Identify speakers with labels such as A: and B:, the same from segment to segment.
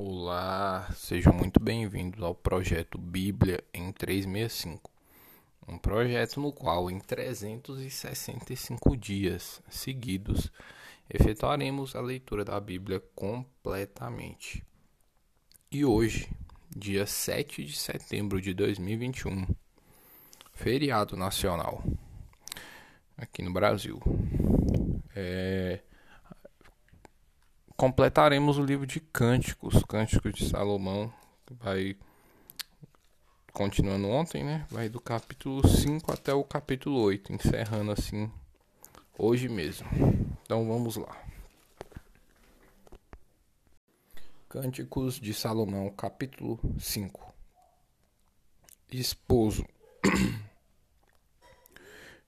A: Olá, sejam muito bem-vindos ao projeto Bíblia em 365. Um projeto no qual, em 365 dias seguidos, efetuaremos a leitura da Bíblia completamente. E hoje, dia 7 de setembro de 2021, feriado nacional aqui no Brasil. É, completaremos o livro de Cânticos, Cânticos de Salomão, vai continuando ontem, né? Vai do capítulo 5 até o capítulo 8, encerrando assim hoje mesmo. Então vamos lá. Cânticos de Salomão, capítulo 5. Esposo.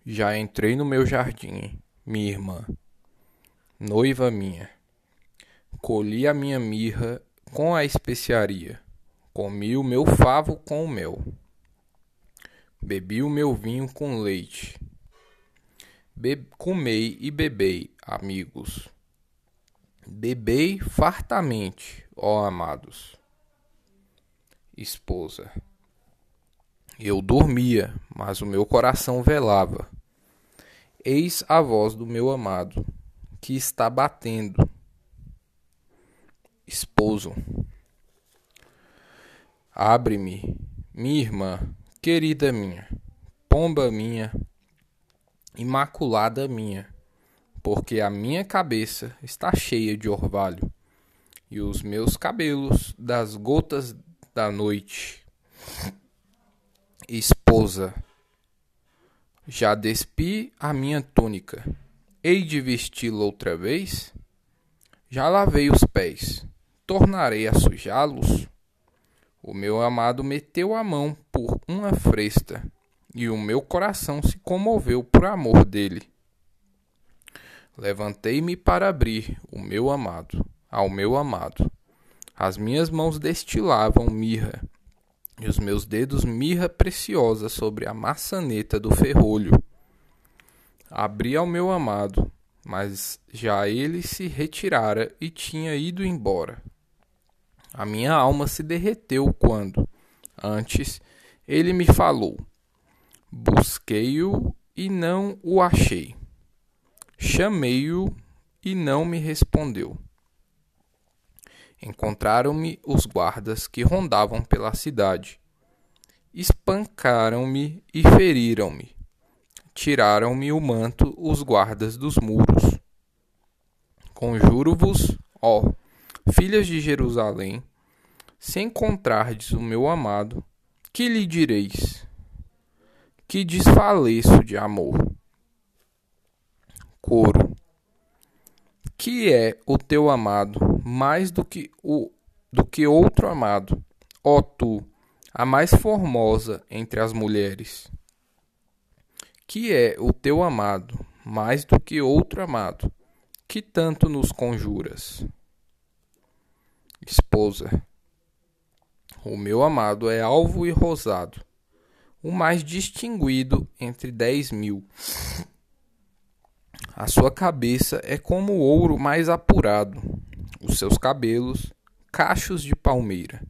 A: Já entrei no meu jardim, minha irmã, noiva minha Colhi a minha mirra com a especiaria, comi o meu favo com o mel, bebi o meu vinho com leite. Be comei e bebei, amigos. Bebei fartamente, ó amados. Esposa. Eu dormia, mas o meu coração velava. Eis a voz do meu amado, que está batendo esposo. Abre-me, minha irmã, querida minha, pomba minha, imaculada minha, porque a minha cabeça está cheia de orvalho e os meus cabelos das gotas da noite. Esposa, já despi a minha túnica, hei de vesti-la outra vez? Já lavei os pés, tornarei a sujá-los? O meu amado meteu a mão por uma fresta, e o meu coração se comoveu por amor dele. Levantei-me para abrir o meu amado, ao meu amado. As minhas mãos destilavam mirra, e os meus dedos mirra preciosa sobre a maçaneta do ferrolho. Abri ao meu amado, mas já ele se retirara e tinha ido embora. A minha alma se derreteu quando, antes, ele me falou. Busquei-o e não o achei. Chamei-o e não me respondeu. Encontraram-me os guardas que rondavam pela cidade. Espancaram-me e feriram-me. Tiraram-me o manto os guardas dos muros. Conjuro-vos, ó filhas de Jerusalém, se encontrardes o meu amado, que lhe direis? Que desfaleço de amor. Coro. Que é o teu amado mais do que o do que outro amado, ó tu, a mais formosa entre as mulheres. Que é o teu amado mais do que outro amado, que tanto nos conjuras esposa. O meu amado é alvo e rosado, o mais distinguido entre dez mil. A sua cabeça é como o ouro mais apurado, os seus cabelos, cachos de palmeira,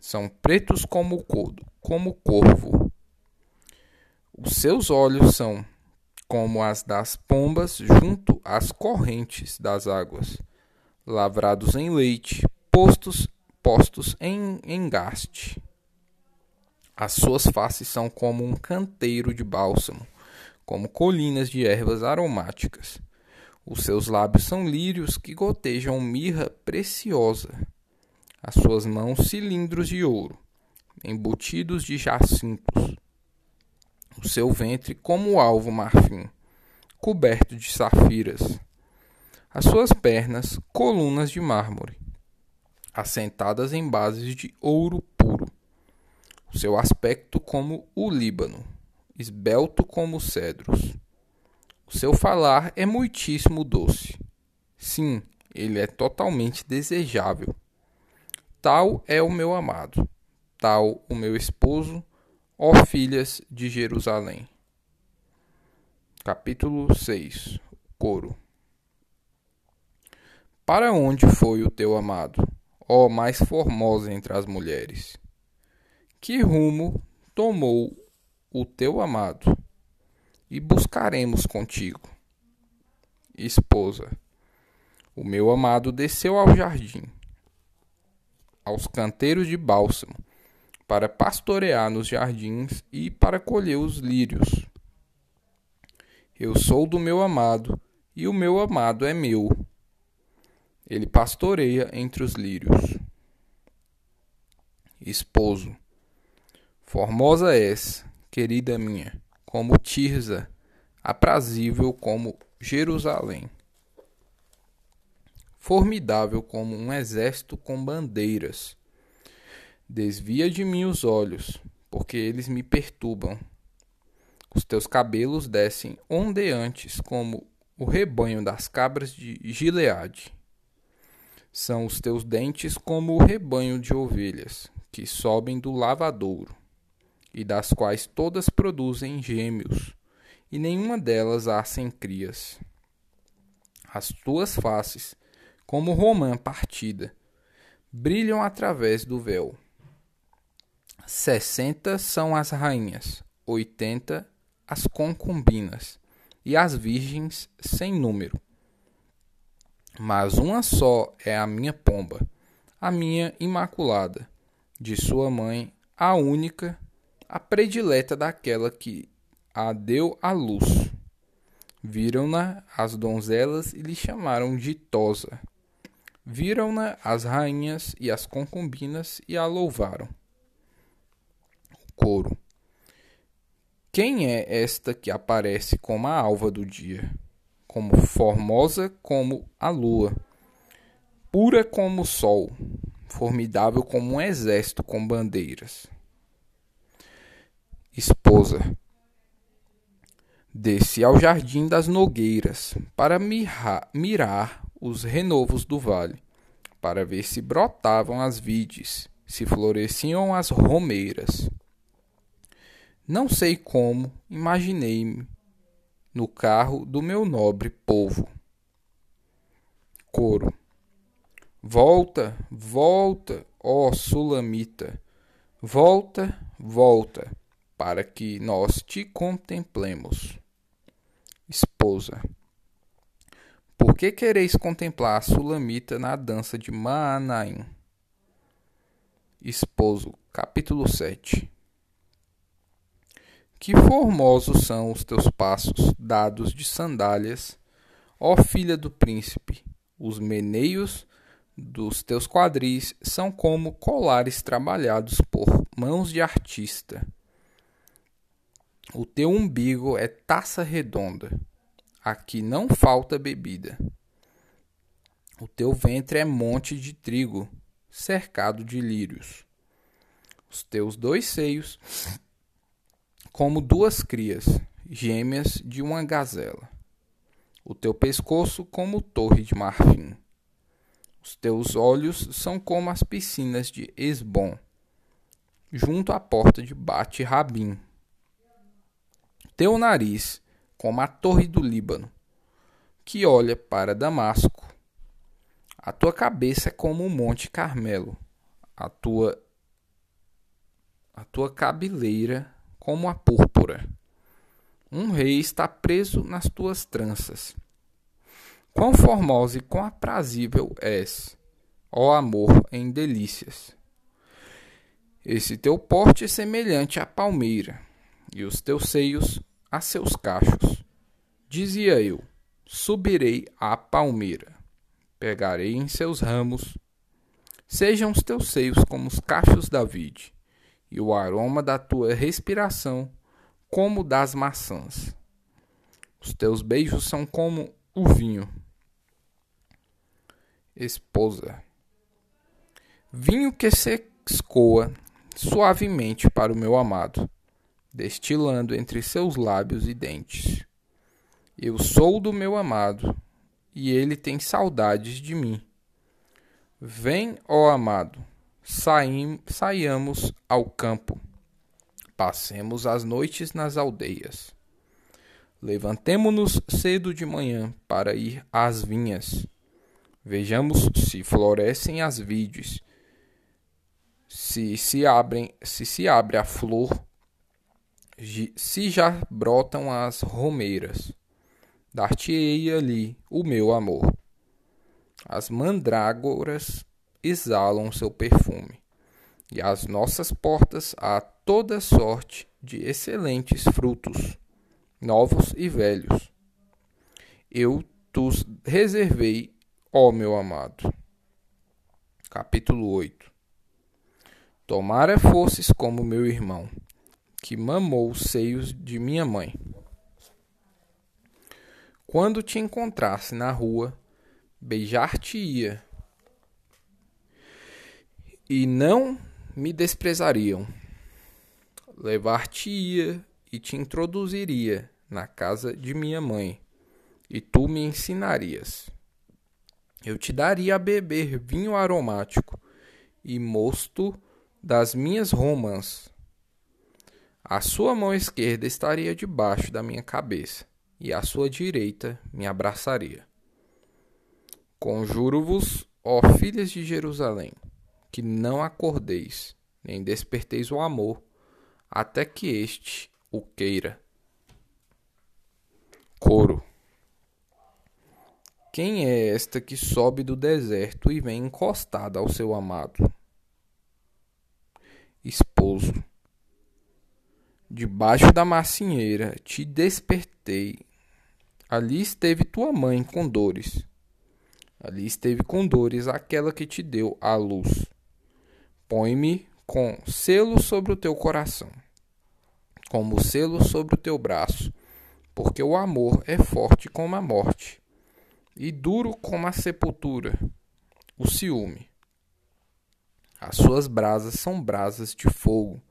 A: são pretos como o codo, como corvo. Os seus olhos são como as das pombas junto às correntes das águas, lavrados em leite, postos, postos em engaste. As suas faces são como um canteiro de bálsamo, como colinas de ervas aromáticas. Os seus lábios são lírios que gotejam mirra preciosa. As suas mãos cilindros de ouro, embutidos de jacintos. O seu ventre como alvo marfim, coberto de safiras. As suas pernas colunas de mármore assentadas em bases de ouro puro. Seu aspecto como o Líbano, esbelto como os cedros. O seu falar é muitíssimo doce. Sim, ele é totalmente desejável. Tal é o meu amado, tal o meu esposo, ó filhas de Jerusalém. Capítulo 6 Coro Para onde foi o teu amado? Ó mais formosa entre as mulheres? Que rumo tomou o teu amado? E buscaremos contigo. Esposa, o meu amado desceu ao jardim, aos canteiros de bálsamo, para pastorear nos jardins e para colher os lírios. Eu sou do meu amado, e o meu amado é meu. Ele pastoreia entre os lírios. Esposo, formosa és, querida minha, como Tirza, aprazível como Jerusalém. Formidável como um exército com bandeiras. Desvia de mim os olhos, porque eles me perturbam. Os teus cabelos descem ondeantes como o rebanho das cabras de Gileade. São os teus dentes como o rebanho de ovelhas, que sobem do lavadouro, e das quais todas produzem gêmeos, e nenhuma delas há sem crias. As tuas faces, como romã partida, brilham através do véu. Sessenta são as rainhas, oitenta as concubinas, e as virgens sem número mas uma só é a minha pomba, a minha imaculada, de sua mãe, a única, a predileta daquela que a deu à luz. Viram-na as donzelas e lhe chamaram de Tosa. Viram-na as rainhas e as concubinas e a louvaram. Coro. Quem é esta que aparece como a alva do dia? Como formosa como a lua, pura como o sol, formidável como um exército com bandeiras. Esposa, desci ao jardim das nogueiras para mirar, mirar os renovos do vale, para ver se brotavam as vides, se floresciam as romeiras. Não sei como, imaginei-me no carro do meu nobre povo. Coro. Volta, volta, ó Sulamita, volta, volta, para que nós te contemplemos. Esposa. Por que quereis contemplar a Sulamita na dança de Maanaim? Esposo, capítulo 7 que formosos são os teus passos, dados de sandálias, ó filha do príncipe! Os meneios dos teus quadris são como colares trabalhados por mãos de artista. O teu umbigo é taça redonda, aqui não falta bebida. O teu ventre é monte de trigo, cercado de lírios. Os teus dois seios como duas crias gêmeas de uma gazela. O teu pescoço como torre de marfim. Os teus olhos são como as piscinas de Esbom, junto à porta de Bate Rabim. Teu nariz como a torre do Líbano, que olha para Damasco. A tua cabeça é como o monte Carmelo, a tua a tua cabeleira como a púrpura. Um rei está preso nas tuas tranças. Quão formosa e quão aprazível és, ó amor em delícias. Esse teu porte é semelhante à palmeira, e os teus seios a seus cachos. Dizia eu: subirei à palmeira, pegarei em seus ramos. Sejam os teus seios como os cachos da vide, e o aroma da tua respiração como das maçãs. Os teus beijos são como o vinho. Esposa. Vinho que se escoa suavemente para o meu amado, destilando entre seus lábios e dentes. Eu sou do meu amado, e ele tem saudades de mim. Vem, ó amado, saim, saiamos ao campo, passemos as noites nas aldeias. Levantemo-nos cedo de manhã para ir às vinhas. Vejamos se florescem as vides, se se abrem, se se abre a flor, se já brotam as romeiras. Dar-te-ei ali o meu amor. As mandrágoras exalam seu perfume, e as nossas portas há toda sorte de excelentes frutos, novos e velhos. Eu tus reservei, ó meu amado. Capítulo 8 Tomara fosses como meu irmão, que mamou os seios de minha mãe. Quando te encontrasse na rua, beijar-te-ia, e não me desprezariam. Levar-te-ia e te introduziria na casa de minha mãe e tu me ensinarias. Eu te daria a beber vinho aromático e mosto das minhas romãs. A sua mão esquerda estaria debaixo da minha cabeça, e a sua direita me abraçaria. Conjuro-vos, ó filhas de Jerusalém, que não acordeis, nem desperteis o amor, até que este o queira. Coro. Quem é esta que sobe do deserto e vem encostada ao seu amado? Esposo. Debaixo da macinheira te despertei. Ali esteve tua mãe com dores. Ali esteve com dores aquela que te deu a luz. Põe-me com selo sobre o teu coração, como selo sobre o teu braço, porque o amor é forte como a morte e duro como a sepultura, o ciúme. As suas brasas são brasas de fogo,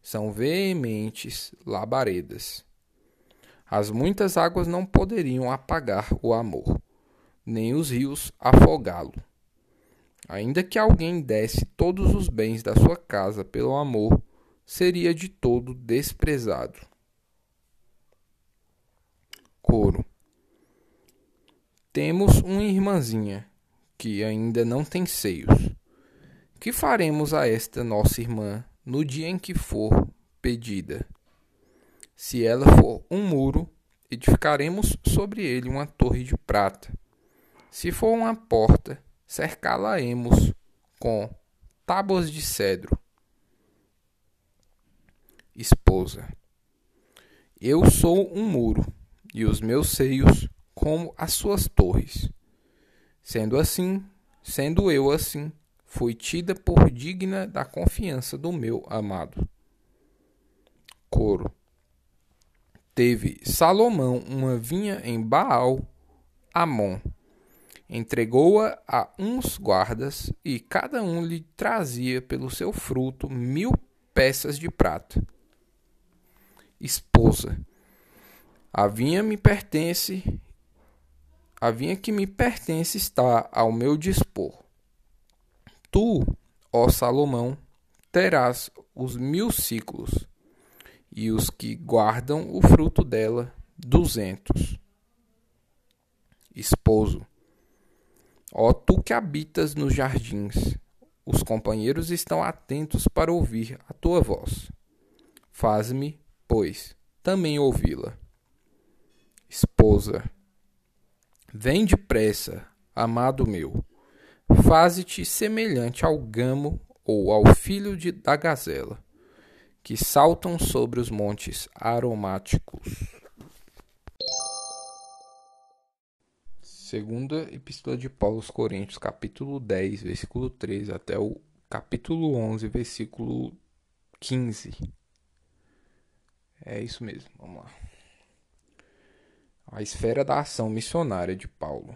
A: são veementes labaredas. As muitas águas não poderiam apagar o amor, nem os rios afogá-lo. Ainda que alguém desse todos os bens da sua casa pelo amor, seria de todo desprezado. Coro temos uma irmãzinha que ainda não tem seios. Que faremos a esta nossa irmã no dia em que for pedida? Se ela for um muro, edificaremos sobre ele uma torre de prata. Se for uma porta, cercá-la-emos com tábuas de cedro. Esposa. Eu sou um muro, e os meus seios como as suas torres. Sendo assim, sendo eu assim, fui tida por digna da confiança do meu amado. Coro. Teve Salomão uma vinha em Baal Amon. Entregou-a a uns guardas, e cada um lhe trazia pelo seu fruto mil peças de prata. Esposa. A vinha me pertence a vinha que me pertence está ao meu dispor. Tu, ó Salomão, terás os mil ciclos, e os que guardam o fruto dela, duzentos. Esposo, ó tu que habitas nos jardins, os companheiros estão atentos para ouvir a tua voz. Faz-me, pois, também ouvi-la. Esposa, Vem depressa, amado meu, faze-te semelhante ao gamo ou ao filho de, da gazela, que saltam sobre os montes aromáticos. Segunda Epístola de Paulo aos Coríntios, capítulo 10, versículo 13 até o capítulo 11, versículo 15. É isso mesmo, vamos lá a esfera da ação missionária de Paulo.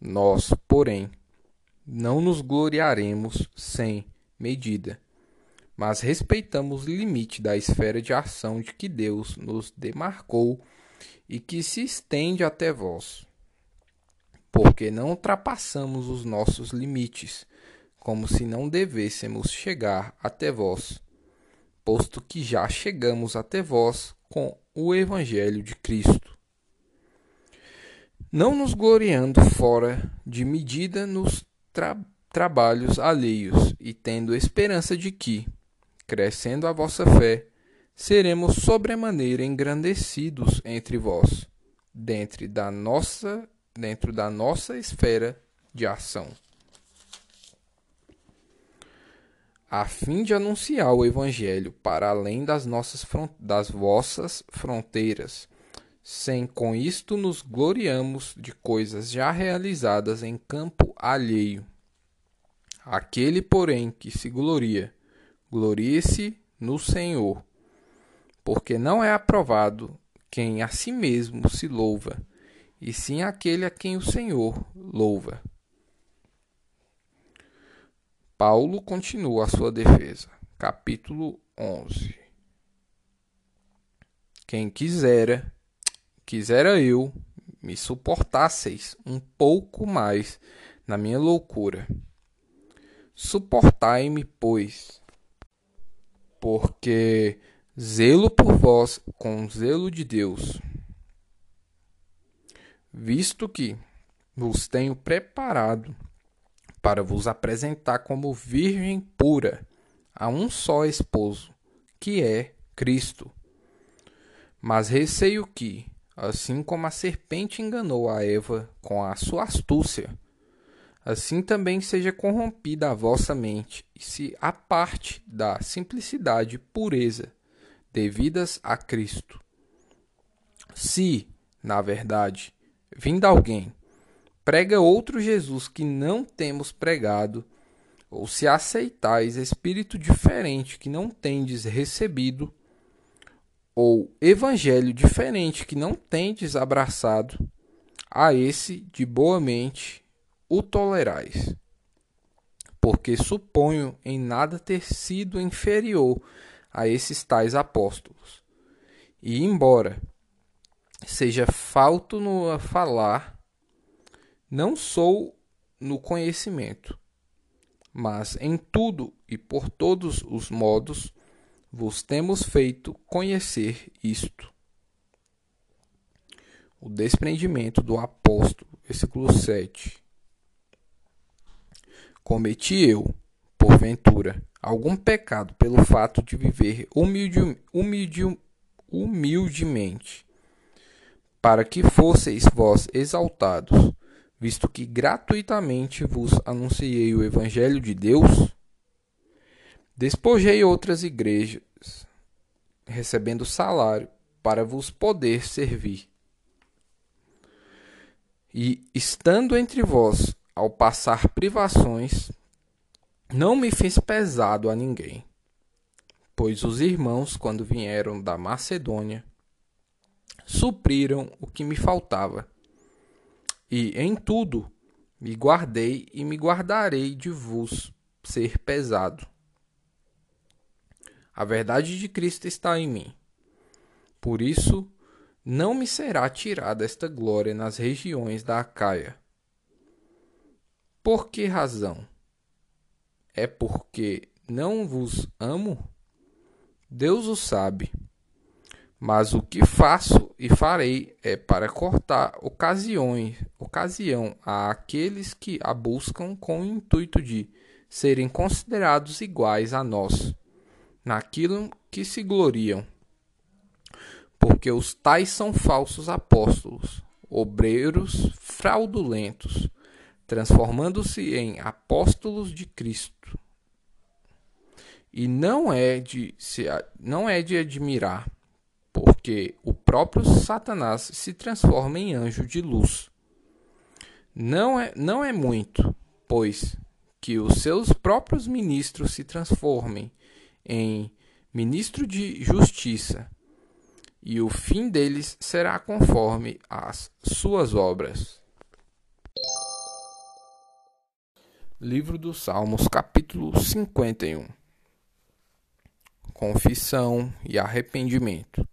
A: Nós, porém, não nos gloriaremos sem medida, mas respeitamos o limite da esfera de ação de que Deus nos demarcou e que se estende até vós. Porque não ultrapassamos os nossos limites, como se não devêssemos chegar até vós, posto que já chegamos até vós com o Evangelho de Cristo. não nos gloriando fora de medida nos tra trabalhos alheios e tendo esperança de que, crescendo a vossa fé, seremos sobremaneira engrandecidos entre vós, dentro da nossa, dentro da nossa esfera de ação. a fim de anunciar o evangelho para além das nossas das vossas fronteiras, sem com isto nos gloriamos de coisas já realizadas em campo alheio. Aquele, porém, que se gloria, glorie-se no Senhor, porque não é aprovado quem a si mesmo se louva, e sim aquele a quem o Senhor louva. Paulo continua a sua defesa. Capítulo 11. Quem quisera, quisera eu, me suportasseis um pouco mais na minha loucura. Suportai-me, pois, porque zelo por vós com zelo de Deus, visto que vos tenho preparado para vos apresentar como virgem pura a um só esposo, que é Cristo. Mas receio que, assim como a serpente enganou a Eva com a sua astúcia, assim também seja corrompida a vossa mente e se aparte da simplicidade e pureza devidas a Cristo. Se, na verdade, vindo alguém prega outro Jesus que não temos pregado, ou se aceitais espírito diferente que não tendes recebido, ou evangelho diferente que não tendes abraçado, a esse de boa mente o tolerais. Porque suponho em nada ter sido inferior a esses tais apóstolos. E embora seja falto no falar, não sou no conhecimento, mas em tudo e por todos os modos vos temos feito conhecer isto. O desprendimento do apóstolo, versículo 7. Cometi eu, porventura, algum pecado pelo fato de viver humilde, humilde, humildemente, para que fosseis vós exaltados visto que gratuitamente vos anunciei o Evangelho de Deus, despojei outras igrejas, recebendo salário para vos poder servir. E estando entre vós ao passar privações, não me fiz pesado a ninguém, pois os irmãos, quando vieram da Macedônia, supriram o que me faltava e em tudo me guardei e me guardarei de vos ser pesado. A verdade de Cristo está em mim. Por isso, não me será tirada esta glória nas regiões da Acaia. Por que razão? É porque não vos amo? Deus o sabe. Mas o que faço e farei é para cortar ocasiões, ocasião a aqueles que a buscam com o intuito de serem considerados iguais a nós, naquilo que se gloriam. Porque os tais são falsos apóstolos, obreiros fraudulentos, transformando-se em apóstolos de Cristo. E não é de se não é de admirar porque o próprio Satanás se transforma em anjo de luz. Não é, não é muito, pois que os seus próprios ministros se transformem em ministro de justiça, e o fim deles será conforme as suas obras. Livro dos Salmos, capítulo 51 Confissão e arrependimento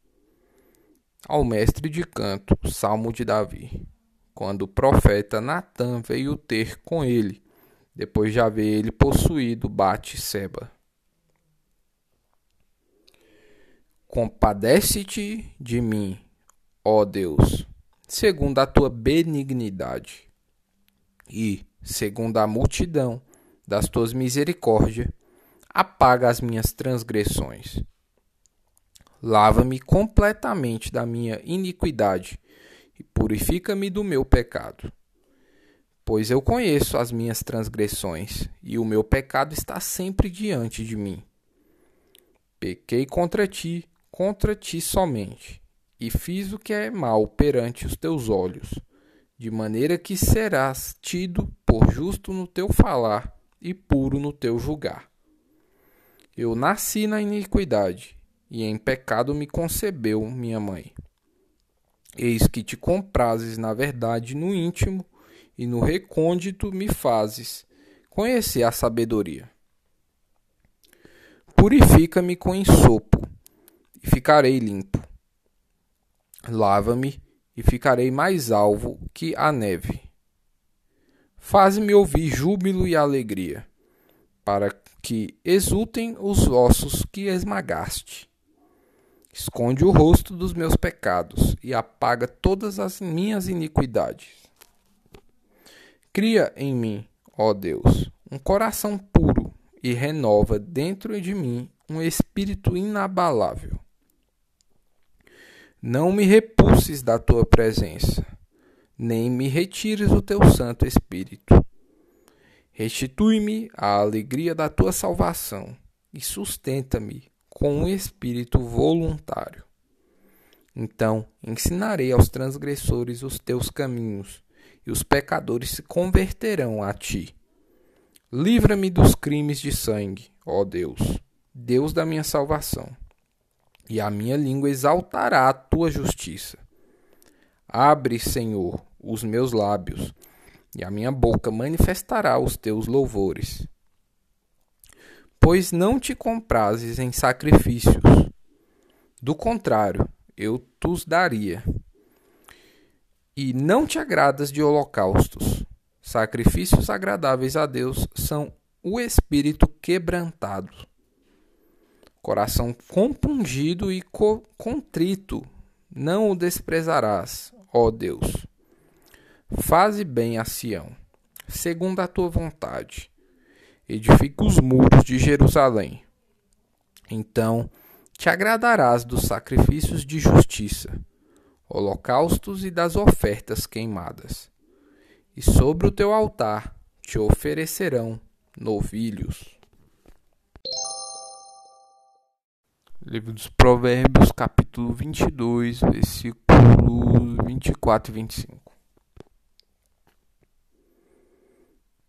A: ao mestre de canto, Salmo de Davi, quando o profeta Natã veio ter com ele, depois de haver ele possuído Bate-seba. Compadece-te de mim, ó Deus, segundo a tua benignidade. E, segundo a multidão das tuas misericórdias, apaga as minhas transgressões. Lava-me completamente da minha iniquidade e purifica-me do meu pecado. Pois eu conheço as minhas transgressões e o meu pecado está sempre diante de mim. Pequei contra ti, contra ti somente, e fiz o que é mal perante os teus olhos, de maneira que serás tido por justo no teu falar e puro no teu julgar. Eu nasci na iniquidade, e em pecado me concebeu minha mãe. Eis que te comprases na verdade no íntimo, e no recôndito me fazes conhecer a sabedoria. Purifica-me com ensopo, e ficarei limpo. Lava-me, e ficarei mais alvo que a neve. Faze-me ouvir júbilo e alegria, para que exultem os ossos que esmagaste. Esconde o rosto dos meus pecados e apaga todas as minhas iniquidades. Cria em mim, ó Deus, um coração puro e renova dentro de mim um espírito inabalável. Não me repulses da tua presença, nem me retires o teu Santo Espírito. Restitui-me a alegria da tua salvação e sustenta-me com um espírito voluntário. Então ensinarei aos transgressores os teus caminhos, e os pecadores se converterão a ti. Livra-me dos crimes de sangue, ó Deus, Deus da minha salvação, e a minha língua exaltará a tua justiça. Abre, Senhor, os meus lábios, e a minha boca manifestará os teus louvores. Pois não te comprases em sacrifícios, do contrário, eu tus daria. E não te agradas de holocaustos. Sacrifícios agradáveis a Deus são o espírito quebrantado, coração compungido e co contrito, não o desprezarás, ó Deus. Faze bem a Sião, segundo a tua vontade. Edifica os muros de Jerusalém. Então te agradarás dos sacrifícios de justiça, holocaustos e das ofertas queimadas e sobre o teu altar te oferecerão novilhos. Livro dos Provérbios, capítulo 22, versículos 24 e 25.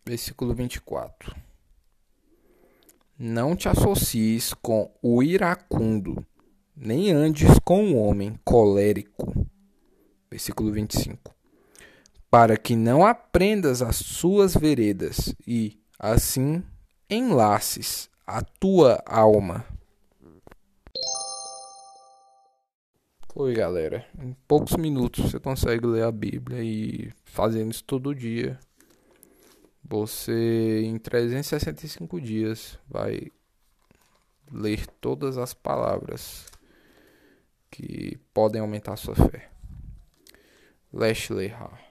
A: Versículo 24. Não te associes com o iracundo, nem andes com o homem colérico. Versículo 25 para que não aprendas as suas veredas e, assim, enlaces a tua alma. Foi, galera. Em poucos minutos você consegue ler a Bíblia e fazendo isso todo dia. Você, em 365 dias, vai ler todas as palavras que podem aumentar a sua fé. Leslie Ha.